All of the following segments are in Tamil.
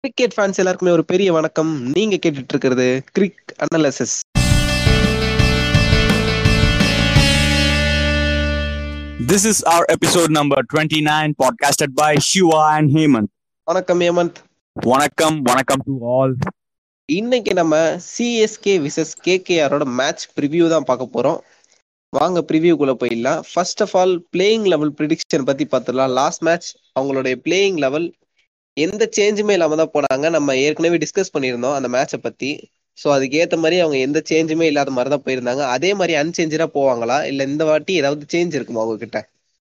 கிரிக்கெட் ஃபேன்ஸ் எல்லாருக்குமே ஒரு பெரிய வணக்கம். நீங்க கேட்டுட்டு இருக்கிறது cric analysis This is our episode number 29, podcasted by Shiva and Hemant. வணக்கம் Hemant Vanakkam, vanakkam to all. இன்னைக்கு நம்ம சிஎஸ்கே விசஸ் கேகேஆரோட மேட்ச் ப்ரிவ்யூ தான் பார்க்க போறோம். வாங்க ப்ரிவ்யூக்குள்ள போயிடலாம். First of all playing eleven prediction பத்தி பார்த்துடலாம். லாஸ்ட் மேட்ச் அவங்களுடைய பிளேயிங் லெவல் எந்த சேஞ்சுமே இல்லாம தான் போனாங்க. நம்ம ஏற்கனவே டிஸ்கஸ் பண்ணியிருந்தோம் அந்த மேட்சை பத்தி. ஸோ அதுக்கு ஏற்ற மாதிரி அவங்க எந்த சேஞ்சுமே இல்லாத மாதிரி தான் போயிருந்தாங்க. அதே மாதிரி அன்சேஞ்சா போவாங்களா? இல்ல இந்த வாட்டி ஏதாவது சேஞ்ச் இருக்குமா அவங்க கிட்ட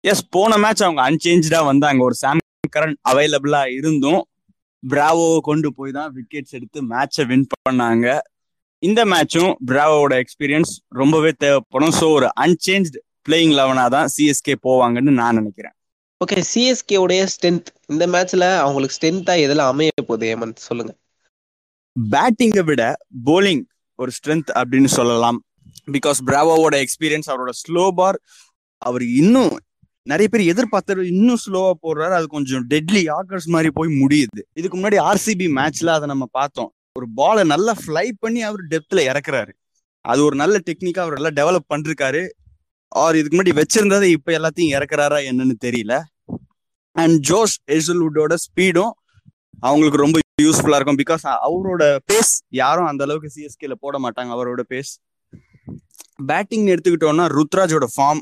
எஸ் போன மேட்ச் அவங்க அன்சேஞ்சா வந்தாங்க. ஒரு சாம் கரண்ட் அவைலபிளா இருந்தும் பிராவோவை கொண்டு போய் தான் விக்கெட்ஸ் எடுத்து மேட்சை வின் பண்ணாங்க. இந்த மேட்சும் பிராவோட எக்ஸ்பீரியன்ஸ் ரொம்பவே தேவைப்படும். ஸோ ஒரு அன்சேஞ்ச் பிளேயிங் லெவனா தான் சிஎஸ்கே போவாங்கன்னு நான் நினைக்கிறேன். ஓகே சிஎஸ்கே உடைய ஸ்ட்ரென்த் இந்த மேட்ச்ல அவங்களுக்கு ஸ்ட்ரென்த்தா எதெல்லாம் அமைய போகுது ஏமந்த் சொல்லுங்க. பேட்டிங்கை விட போலிங் ஒரு ஸ்ட்ரென்த் அப்படின்னு சொல்லலாம். பிகாஸ் பிராவோட எக்ஸ்பீரியன்ஸ் அவரோட ஸ்லோ பார் அவர் இன்னும் நிறைய பேர் எதிர்பார்த்தது இன்னும் ஸ்லோவா போடுறாரு. அது கொஞ்சம் டெட்லி ஆக்கர்ஸ் மாதிரி போய் முடியுது. இதுக்கு முன்னாடி ஆர்சிபி மேட்ச்ல அதை நம்ம பார்த்தோம். ஒரு பாலை நல்லா ஃப்ளை பண்ணி அவர் டெப்த்ல இறக்குறாரு. அது ஒரு நல்ல டெக்னிக்கா அவர் எல்லாம் டெவலப் பண்ணிருக்காரு. அவர் இதுக்கு முன்னாடி வச்சிருந்ததை இப்ப எல்லாத்தையும் இறக்குறாரா என்னன்னு தெரியல. அண்ட் ஜோஷ் எசல்வுட்டோட ஸ்பீடும் அவங்களுக்கு ரொம்ப யூஸ்ஃபுல்லா இருக்கும் பிகாஸ் அவரோட பேஸ் யாரும் அந்த அளவுக்கு சிஎஸ்கேல போட மாட்டாங்க அவரோட பேஸ் பேட்டிங் எடுத்துக்கிட்டோம்னா ருத்ராஜோட ஃபார்ம்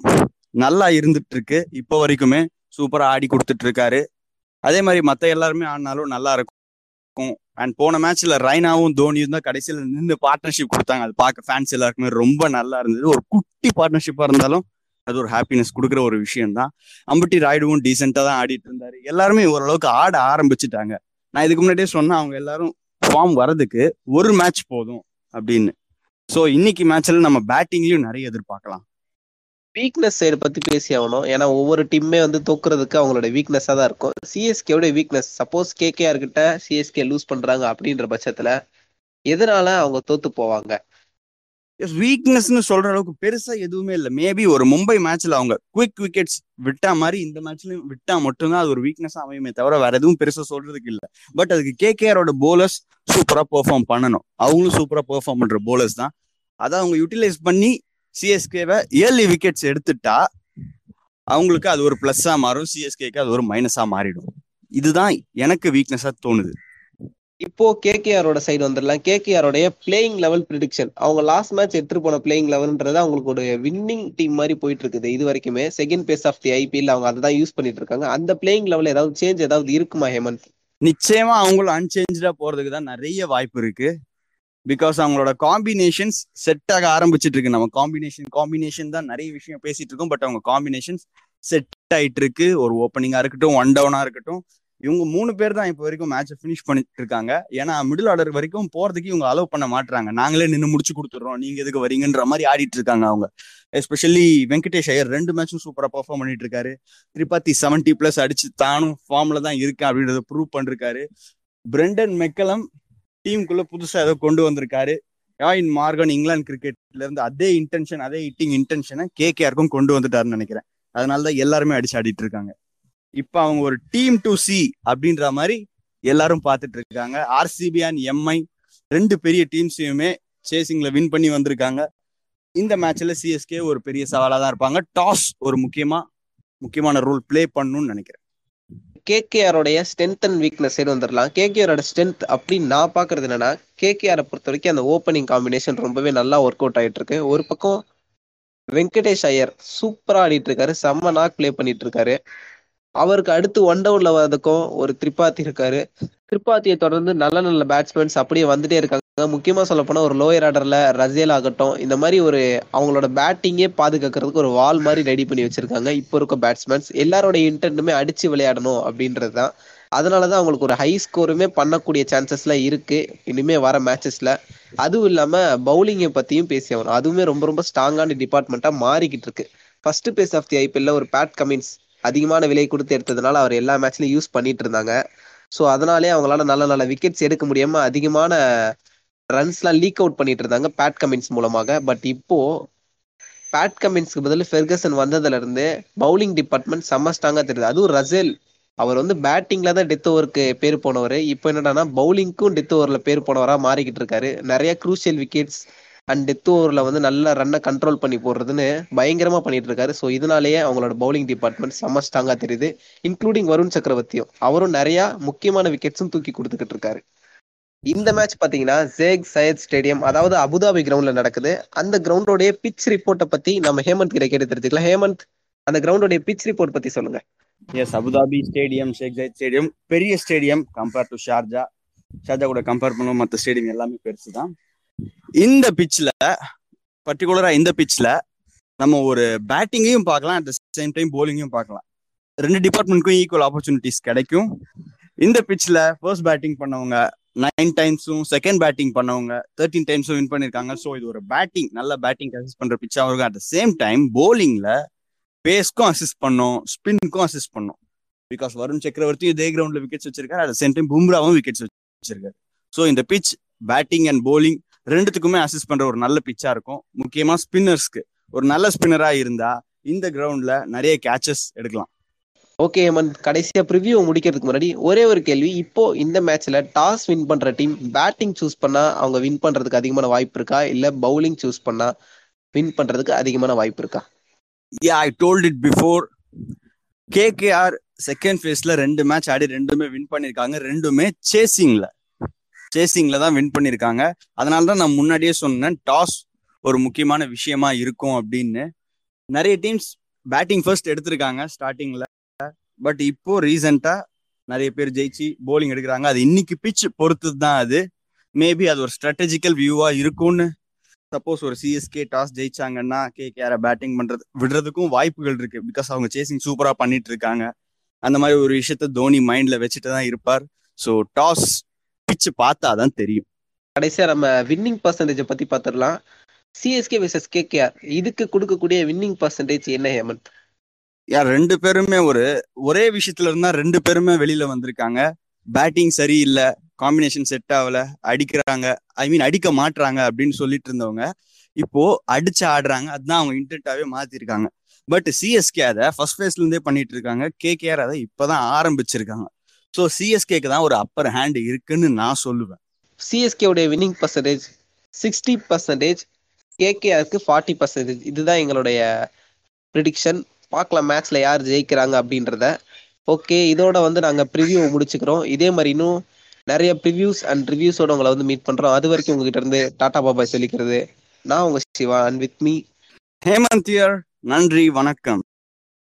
நல்லா இருந்துட்டு இருக்கு இப்போ வரைக்குமே சூப்பரா ஆடி கொடுத்துட்டு இருக்காரு அதே மாதிரி மத்த எல்லாருமே ஆடினாலும் நல்லா இருக்கும். இருக்கும். அண்ட் போன மேட்ச்ல ரைனாவும் தோனியும் தான் கடைசியில் நின்று பார்ட்னர்ஷிப் கொடுத்தாங்க. அது பார்க்க ஃபேன்ஸ் எல்லாருக்குமே ரொம்ப நல்லா இருந்தது. ஒரு குட்டி பார்ட்னர்ஷிப்பா இருந்தாலும் அது ஒரு ஹாப்பினஸ் கொடுக்குற ஒரு விஷயம் தான் அம்பட்டி ராய்டுவும் டீசெண்டா தான் ஆடிட்டு இருந்தாரு. எல்லாருமே ஓரளவுக்கு ஆட ஆரம்பிச்சுட்டாங்க. நான் இதுக்கு முன்னாடியே சொன்னேன் அவங்க எல்லாரும் ஃபார்ம் வரதுக்கு ஒரு மேட்ச் போதும் அப்படின்னு. ஸோ இன்னைக்கு மேட்ச்ல நம்ம பேட்டிங்லயும் நிறைய எதிர்பார்க்கலாம். வீக்னஸ் சைடு பத்தி பேசி ஆகணும். ஏன்னா ஒவ்வொரு டீம்மே வந்து தோக்குறதுக்கு அவங்களோட வீக்னஸா தான் இருக்கும். சிஎஸ்கேவோட வீக்னஸ் சப்போஸ் கேகேஆர் கிட்ட சிஎஸ்கே லூஸ் பண்றாங்க அப்படின்ற பட்சத்துல எதனால அவங்க தோத்து போவாங்க? எஸ் வீக்னஸ்னு சொல்ற அளவுக்கு பெருசா எதுவுமே இல்லை. மேபி ஒரு மும்பை மேட்ச்ல அவங்க குவிக் விக்கெட்ஸ் விட்டா மாதிரி இந்த மேட்ச்லயும் விட்டா மட்டும்தான் அது ஒரு வீக்னஸ் அமையுமே தவிர வேற எதுவும் பெருசா சொல்றதுக்கு இல்லை. பட் அதுக்கு கேகேஆரோட போலர்ஸ் சூப்பரா பெர்ஃபார்ம் பண்ணணும். அவங்களும் சூப்பரா பெர்ஃபார்ம் பண்ற போலர்ஸ் தான். அதை அவங்க யூட்டிலைஸ் பண்ணி சிஎஸ்கேவை ஏர்லி விக்கெட்ஸ் எடுத்துட்டா அவங்களுக்கு அது ஒரு பிளஸ்ஸா மாறும். சிஎஸ்கேக்கு அது ஒரு மைனஸா மாறிடும். இதுதான் எனக்கு வீக்னஸா தோணுது. இப்போ கேகேஆரோட சைடு வந்துடலாம் கேகேஆரோடைய பிளேயிங் லெவல் ப்ரிடிக்ஷன் அவங்க லாஸ்ட் மேட்ச் எடுத்துட்டு போன பிளேயிங் லெவல்ன்றது அவங்களுக்கு ஒரு வின்னிங் டீம் மாதிரி போயிட்டு இருக்குது இது வரைக்குமே. Second phase of the IPL அவங்க அதை தான் யூஸ் பண்ணிட்டு இருக்காங்க அந்த பிளேயிங் லெவல் ஏதாவது சேஞ்ச் ஏதாவது இருக்குமா ஹேமந்த்? நிச்சயமா அவங்களும் அன்சேஞ்சா போறதுக்கு தான் நிறைய வாய்ப்பு இருக்கு. பிகாஸ் அவங்களோட காம்பினேஷன்ஸ் செட் ஆக ஆரம்பிச்சிட்டு இருக்கு நம்ம காம்பினேஷன் காம்பினேஷன் தான் நிறைய விஷயம் பேசிட்டு இருக்கோம் பட் அவங்க காம்பினேஷன்ஸ் செட் ஆயிட்டு இருக்கு ஒரு ஓப்பனிங்கா இருக்கட்டும் ஒன் டவுனா இருக்கட்டும். இவங்க மூணு பேர் தான் இப்போ வரைக்கும் மேட்சை ஃபினிஷ் பண்ணிட்டு இருக்காங்க ஏன்னா மிடில் ஆர்டர் வரைக்கும் போறதுக்கு இவங்க அலோவ் பண்ண மாட்டாங்க நாங்களே நின்று முடிச்சு கொடுத்துட்றோம். நீங்க எதுக்கு வரீங்கன்ற மாதிரி ஆடிட்டு இருக்காங்க அவங்க. எஸ்பெஷலி வெங்கடேஷ் ஐயர் ரெண்டு மேட்சும் சூப்பரா பெர்ஃபார்ம் பண்ணிட்டு இருக்காரு திரிபாத்தி செவன்டி பிளஸ் அடிச்சு தானும் ஃபார்ம்ல தான் இருக்கேன் அப்படின்றத ப்ரூவ் பண்ணிருக்காரு. பிரெண்டன் மெக்கலம் டீமுக்குள்ள புதுசா ஏதோ கொண்டு வந்திருக்காரு. இன் மார்கன் இங்கிலாந்து கிரிக்கெட்ல இருந்து அதே இன்டென்ஷன் அதே ஹிட்டிங் இன்டென்ஷனை கேகேஆருக்கும் கொண்டு வந்துட்டாருன்னு நினைக்கிறேன். அதனாலதான் எல்லாருமே அடிச்சு ஆடிட்டு இருக்காங்க. இப்ப அவங்க ஒரு டீம் டு சி அப்படின்ற மாதிரி எல்லாரும் பார்த்துட்டு இருக்காங்க. ஆர்சிபி அண்ட் எம்ஐ ரெண்டு பெரிய டீம்ஸையுமே சேசிங்ல வின் பண்ணி வந்திருக்காங்க. இந்த மேட்ச்ல சிஎஸ்கே ஒரு பெரிய சவாலா தான் இருப்பாங்க. டாஸ் ஒரு முக்கியமா முக்கியமான ரோல் பிளே பண்ணணும்னு நினைக்கிறேன். கேகேஆரோடைய ஸ்ட்ரென்த் அண்ட் வீக்னஸ் சைடு வந்துடலாம் கேகேஆரோட ஸ்ட்ரென்த் அப்படின்னு நான் பார்க்கறது என்னன்னா கேகேஆரை பொறுத்த வரைக்கும் அந்த ஓப்பனிங் காம்பினேஷன் ரொம்பவே நல்லா ஒர்க் அவுட் ஆயிட்டு இருக்கு ஒரு பக்கம் வெங்கடேஷ் ஐயர் சூப்பரா ஆடிட்டு இருக்காரு செம்ம நாக் பிளே பண்ணிட்டு இருக்காரு அவருக்கு அடுத்து ஒன் டவுன்ல வரதுக்கும் ஒரு திரிபாத்தி இருக்காரு. திரிபாத்தியை தொடர்ந்து நல்ல நல்ல பேட்ஸ்மேன்ஸ் அப்படியே வந்துட்டே இருக்காங்க. முக்கியமாக சொல்ல போனா ஒரு லோயர் ஆர்டரில் ரசேல் ஆகட்டும் இந்த மாதிரி ஒரு அவங்களோட பேட்டிங்கே பாதுகாக்கிறதுக்கு ஒரு வால் மாதிரி ரெடி பண்ணி வச்சிருக்காங்க. இப்போ இருக்க பேட்ஸ்மேன்ஸ் எல்லாரோட இன்டென்ட்டுமே அடிச்சு விளையாடணும் அப்படின்றது தான் அதனால தான் அவங்களுக்கு ஒரு ஹை ஸ்கோருமே பண்ணக்கூடிய சான்சஸ்லாம் இருக்கு. இனிமே வர மேட்சஸில் அதுவும் இல்லாமல் பவுலிங்கை பற்றியும் பேசி ஆகணும். அதுவுமே ரொம்ப ரொம்ப ஸ்ட்ராங்கான டிபார்ட்மெண்ட்டாக மாறிக்கிட்டு இருக்கு. ஃபர்ஸ்ட் பேஸ் ஆஃப் தி ஐபிஎல்ல ஒரு பேட் கமின்ஸ் அதிகமான விலை கொடுத்து எடுத்ததுனால அவர் எல்லா மேட்ச்லையும் யூஸ் பண்ணிட்டு இருந்தாங்க. ஸோ அதனாலே அவங்களால நல்ல நல்ல விக்கெட்ஸ் எடுக்க முடியாமல் அதிகமான ரன்ஸ்லாம் லீக் அவுட் பண்ணிட்டு இருந்தாங்க பேட் கமின்ஸ் மூலமாக. பட் இப்போ பேட் கமின்ஸ்க்கு பதில் ஃபெர்கசன் வந்ததுல இருந்து பவுலிங் டிபார்ட்மெண்ட் செம்ம ஸ்ட்ராங்கா தெரியுது. அதுவும் ரசேல் அவர் வந்து பேட்டிங்ல தான் டெத் ஓவருக்கு பேர் போனவர். இப்போ என்னடானா பவுலிங்க்கும் டெத் ஓவர்ல பேர் போனவரா மாறிக்கிட்டு இருக்காரு நிறைய குரூசியல் விக்கெட்ஸ் அண்ட் டெத் ஓவர்ல வந்து நல்ல ரன்னை கண்ட்ரோல் பண்ணி போடுறதுன்னு பயங்கரமா பண்ணிட்டு இருக்காரு ஸோ இதனாலேயே அவங்களோட பவுலிங் டிபார்ட்மெண்ட் செம்ம ஸ்ட்ராங்கா தெரியுது இன்க்ளூடிங் வருண் சக்கரவர்த்தியும். அவரும் நிறைய முக்கியமான விக்கெட்ஸும் தூக்கி கொடுத்துக்கிட்டு இருக்காரு இந்த மேட்ச் பாத்தீங்கன்னா ஜேக் சையத் ஸ்டேடியம் அதாவது அபுதாபி கிரவுண்ட்ல நடக்குது. அந்த கிரவுண்டோடைய பிச் ரிப்போர்ட்டை பத்தி நம்ம ஹேமந்த் கிட்ட கேட்டு தெரிஞ்சுக்கலாம். ஹேமந்த் அந்த கிரவுண்டோடைய பிச் ரிப்போர்ட் பத்தி சொல்லுங்க. Yes Abu Dhabi stadium Sheikh Zayed stadium பெரிய stadium compare to Sharjah. Sharjah கூட கம்பேர் பண்ணுவோம் மற்ற ஸ்டேடியம் எல்லாமே பெருசு தான். இந்த பிச்சில் பர்டிகுலரா இந்த பிச்சில் நம்ம ஒரு பேட்டிங்கையும் பார்க்கலாம் அட் த சேம் டைம் போலிங்கையும் பார்க்கலாம். ரெண்டு டிபார்ட்மெண்ட்க்கும் ஈக்குவல் ஆப்பர்ச்சுனிட்டிஸ் கிடைக்கும். இந்த பிச்சில் ஃபர்ஸ்ட் பேட்டிங் பண்ணவங்க நைன் டைம்ஸும் செகண்ட் பேட்டிங் பண்ணவங்க தேர்ட்டின் டைம்ஸும் வின் பண்ணியிருக்காங்க ஸோ இது ஒரு பேட்டிங் நல்ல பேட்டிங் அசிஸ்ட் பண்ற பிச்சாக இருக்கும். அட் த சேம் டைம் போலிங்ல பேஸ்க்கும் அசிஸ்ட் பண்ணும் ஸ்பின்க்கும் அசிஸ்ட் பண்ணும். பிகாஸ் வருண் சக்கரவர்த்தி இதே கிரவுண்ட்ல விக்கெட்ஸ் வச்சிருக்காரு. அட் சேம் டைம் பும்ராவும் விக்கெட்ஸ் வச்சிருக்காரு. ஸோ இந்த பிச் பேட்டிங் அண்ட் போலிங் ரெண்டுத்துக்குமே அசிஸ்ட் பண்ற ஒரு நல்ல பிச்சா இருக்கும். முக்கியமா ஸ்பின்னர்ஸ்க்கு ஒரு நல்ல ஸ்பின்னரா இருந்தா இந்த கிரவுண்ட்ல நிறைய கேச்சஸ் எடுக்கலாம். ஓகே ஹேமந்த் கடைசியா ப்ரிவியூ முடிக்கிறதுக்கு முன்னாடி ஒரே ஒரு கேள்வி. இப்போ இந்த மேட்ச்ல டாஸ் வின் பண்ற டீம் பேட்டிங் சூஸ் பண்ணா அவங்க வின் பண்றதுக்கு அதிகமான வாய்ப்பு இருக்கா? இல்ல பவுலிங் சூஸ் பண்ணா வின் பண்றதுக்கு அதிகமான வாய்ப்பு இருக்கா? Yeah I told it before KKR second ஃபேஸ்ல ரெண்டு மேட்ச் ஆடி ரெண்டுமே வின் பண்ணிருக்காங்க ரெண்டுமே சேசிங்ல சேசிங்ல தான் வின் பண்ணிருக்காங்க அதனால தான் நான் முன்னாடியே சொன்னேன் டாஸ் ஒரு முக்கியமான விஷயமா இருக்கும் அப்படின்னு. நிறைய டீம்ஸ் பேட்டிங் ஃபர்ஸ்ட் எடுத்திருக்காங்க ஸ்டார்டிங்ல பட் இப்போ ரீசெண்டா நிறைய பேர் ஜெயிச்சு போலிங் எடுக்கிறாங்க. அது இன்னைக்கு பிச் பொறுத்து தான் அது. மேபி அது ஒரு ஸ்ட்ராட்டஜிக்கல் வியூவா இருக்கும்னு. சப்போஸ் ஒரு சிஎஸ்கே டாஸ் ஜெயிச்சாங்கன்னா கேகேஆர் பேட்டிங் பண்றது விடுறதுக்கும் வாய்ப்புகள் இருக்கு. பிகாஸ் அவங்க சேசிங் சூப்பரா பண்ணிட்டு இருக்காங்க. அந்த மாதிரி ஒரு விஷயத்த தோனி மைண்ட்ல வச்சுட்டு தான் இருப்பார். ஸோ டாஸ் பிச்சு பார்த்தா தான் தெரியும். கடைசியா நம்ம வின்னிங் பர்சன்டேஜ் பத்தி பார்த்துடலாம். சிஎஸ்கே வெர்சஸ் கேகேஆர் இதுக்கு கொடுக்கக்கூடிய வின்னிங் பர்சன்டேஜ் என்ன ஹேமந்த்? யார் ரெண்டு பேருமே ஒரு ஒரே விஷயத்துல இருந்தா ரெண்டு பேருமே வெளியில வந்திருக்காங்க. பேட்டிங் சரியில்லை காம்பினேஷன் செட் ஆகல அடிக்கிறாங்க. ஐ மீன் அடிக்க மாட்டுறாங்க அப்படின்னு சொல்லிட்டு இருந்தவங்க இப்போ அடிச்சு ஆடுறாங்க. அதுதான் அவங்க இன்டென்ட்டாவே மாத்திருக்காங்க. பட் சிஎஸ்கே அதை ஃபர்ஸ்ட் ஃபேஸ்ல இருந்தே பண்ணிட்டு இருக்காங்க. கேகேஆர் அதை இப்பதான் ஆரம்பிச்சிருக்காங்க. ஸோ சிஎஸ்கேக்கு தான் ஒரு அப்பர் ஹேண்ட் இருக்குன்னு நான் சொல்லுவேன். சிஎஸ்கே உடைய வின்னிங் பர்சன்டேஜ் சிக்ஸ்டி பர்சன்டேஜ் கேகேஆருக்கு ஃபார்ட்டி பர்சன்டேஜ் இதுதான் எங்களுடைய ப்ரிடிக்ஷன் பார்க்கலாம் மேட்ச்ல யார் ஜெயிக்கிறாங்க அப்படின்றத. ஓகே இதோட வந்து நாங்கள் ப்ரிவியூ முடிச்சுக்கிறோம். இதே மாதிரி இன்னும் நிறைய ப்ரிவியூஸ் அண்ட் ரிவ்யூஸோட உங்களை வந்து மீட் பண்றோம். அது வரைக்கும் உங்ககிட்ட இருந்து டாடா பாபாய் சொல்லிக்கிறது. நான் உங்க Siva and with me Hemanth நன்றி வணக்கம்.